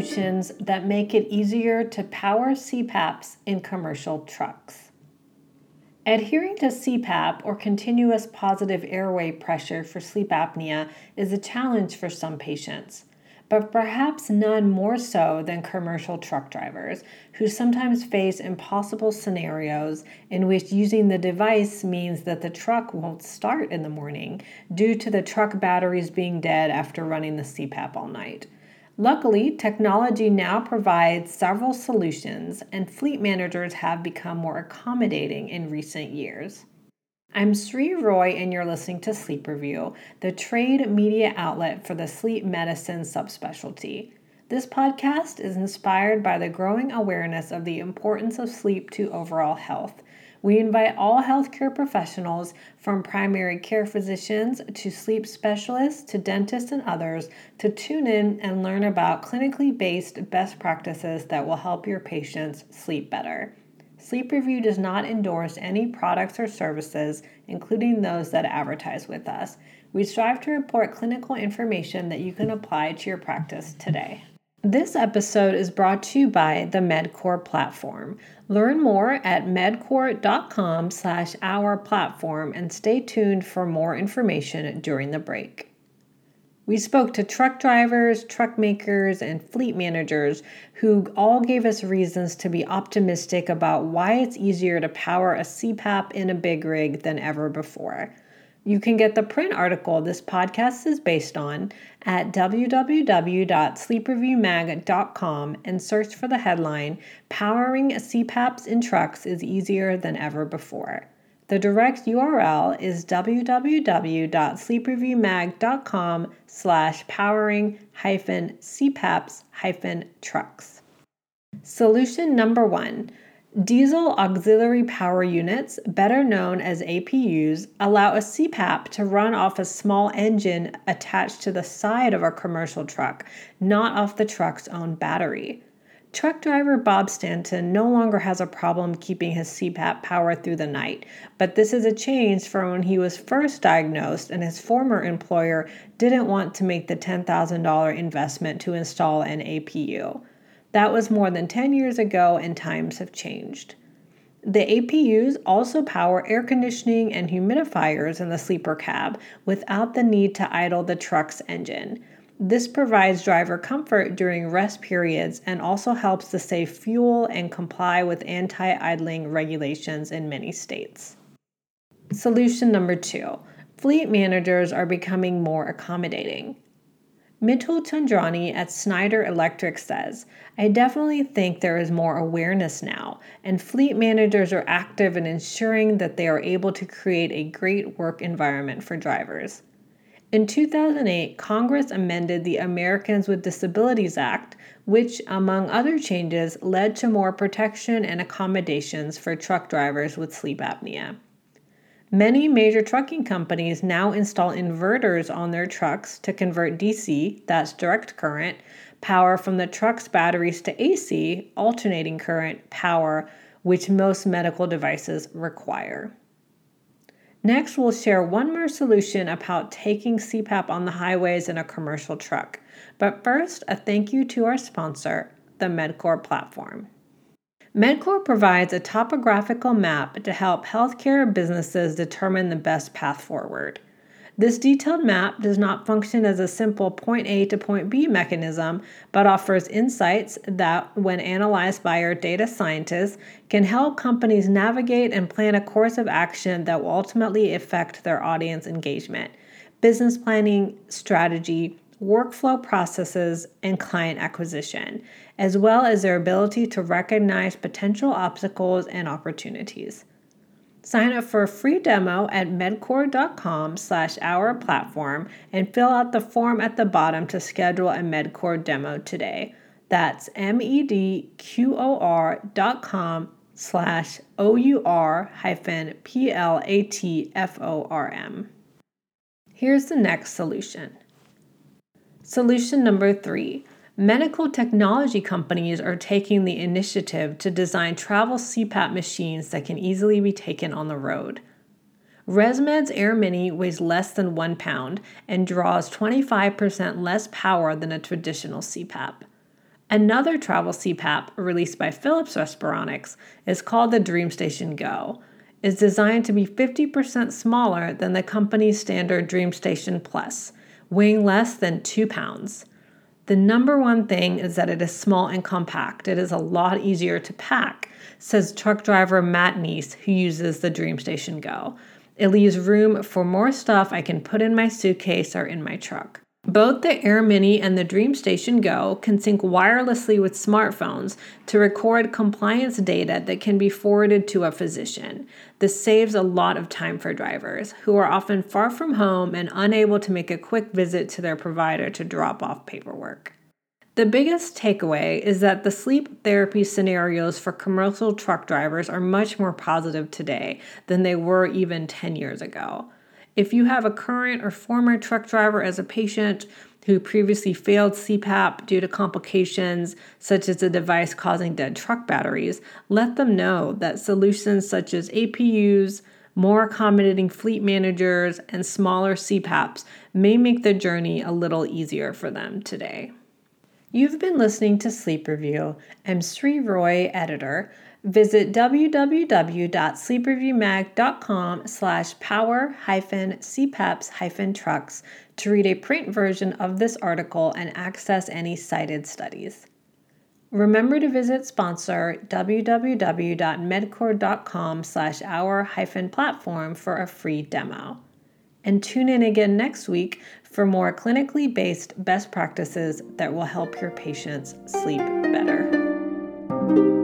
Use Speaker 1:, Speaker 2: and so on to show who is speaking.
Speaker 1: solutions that make it easier to power CPAPs in commercial trucks. Adhering to CPAP or continuous positive airway pressure for sleep apnea is a challenge for some patients but perhaps none more so than commercial truck drivers, who sometimes face impossible scenarios in which using the device means that the truck won't start in the morning due to the truck batteries being dead after running the CPAP all night. Luckily, technology now provides several solutions, and fleet managers have become more accommodating in recent years. I'm Sree Roy, and you're listening to Sleep Review, the trade media outlet for the sleep medicine subspecialty. This podcast is inspired by the growing awareness of the importance of sleep to overall health. We invite all healthcare professionals, from primary care physicians to sleep specialists to dentists and others, to tune in and learn about clinically based best practices that will help your patients sleep better. Sleep Review does not endorse any products or services, including those that advertise with us. We strive to report clinical information that you can apply to your practice today. This episode is brought to you by the MedQor platform. Learn more at medqor.com slash our platform and stay tuned for more information during the break. We spoke to truck drivers, truck makers, and fleet managers who all gave us reasons to be optimistic about why it's easier to power a CPAP in a big rig than ever before. You can get the print article this podcast is based on at www.sleepreviewmag.com and search for the headline Powering CPAPs in Trucks is Easier Than Ever Before. The direct URL is www.sleepreviewmag.com slash powering hyphen CPAPs hyphen trucks. Solution number one. Diesel auxiliary power units, better known as APUs, allow a CPAP to run off a small engine attached to the side of a commercial truck, not off the truck's own battery. Truck driver Bob Stanton no longer has a problem keeping his CPAP powered through the night, but this is a change from when he was first diagnosed and his former employer didn't want to make the $10,000 investment to install an APU. That was more than 10 years ago, and times have changed. The APUs also power air conditioning and humidifiers in the sleeper cab without the need to idle the truck's engine. This provides driver comfort during rest periods and also helps to save fuel and comply with anti idling regulations in many states. Solution number two fleet managers are becoming more accommodating. Mitul Chandrani at Schneider Electric says, I definitely think there is more awareness now, and fleet managers are active in ensuring that they are able to create a great work environment for drivers. In 2008, Congress amended the Americans with Disabilities Act, which, among other changes, led to more protection and accommodations for truck drivers with sleep apnea. Many major trucking companies now install inverters on their trucks to convert DC, that's direct current, power from the truck's batteries to AC, alternating current power, which most medical devices require. Next, we'll share one more solution about taking CPAP on the highways in a commercial truck. But first, a thank you to our sponsor, the MedQor platform. MedQor provides a topographical map to help healthcare businesses determine the best path forward. This detailed map does not function as a simple point A to point B mechanism, but offers insights that, when analyzed by our data scientists, can help companies navigate and plan a course of action that will ultimately affect their audience engagement, business planning, strategy, workflow processes, and client acquisition, as well as their ability to recognize potential obstacles and opportunities. Sign up for a free demo at medqor.com slash our platform and fill out the form at the bottom to schedule a MedQor demo today. That's M-E-D-Q-O-R dot com slash O-U-R hyphen P-L-A-T-F-O-R-M. Here's the next solution. Solution number three Medical technology companies are taking the initiative to design travel CPAP machines that can easily be taken on the road. ResMed's Air Mini weighs less than one pound and draws 25% less power than a traditional CPAP. Another travel CPAP released by Philips Respironics is called the DreamStation Go. It's designed to be 50% smaller than the company's standard DreamStation Plus, weighing less than 2 pounds. The number one thing is that it is small and compact. It is a lot easier to pack, says truck driver Matt Neese, who uses the DreamStation Go. It leaves room for more stuff I can put in my suitcase or in my truck. Both the Air Mini and the DreamStation Go can sync wirelessly with smartphones to record compliance data that can be forwarded to a physician. This saves a lot of time for drivers who are often far from home and unable to make a quick visit to their provider to drop off paperwork. The biggest takeaway is that the sleep therapy scenarios for commercial truck drivers are much more positive today than they were even 10 years ago. If you have a current or former truck driver as a patient who previously failed CPAP due to complications such as a device causing dead truck batteries, let them know that solutions such as APUs, more accommodating fleet managers, and smaller CPAPs may make the journey a little easier for them today. You've been listening to Sleep Review. I'm Sree Roy, editor. Visit www.sleepreviewmag.com slash power hyphen CPAPs hyphen trucks to read a print version of this article and access any cited studies. Remember to visit sponsor www.medqor.com slash our hyphen platform for a free demo. And tune in again next week for more clinically based best practices that will help your patients sleep better.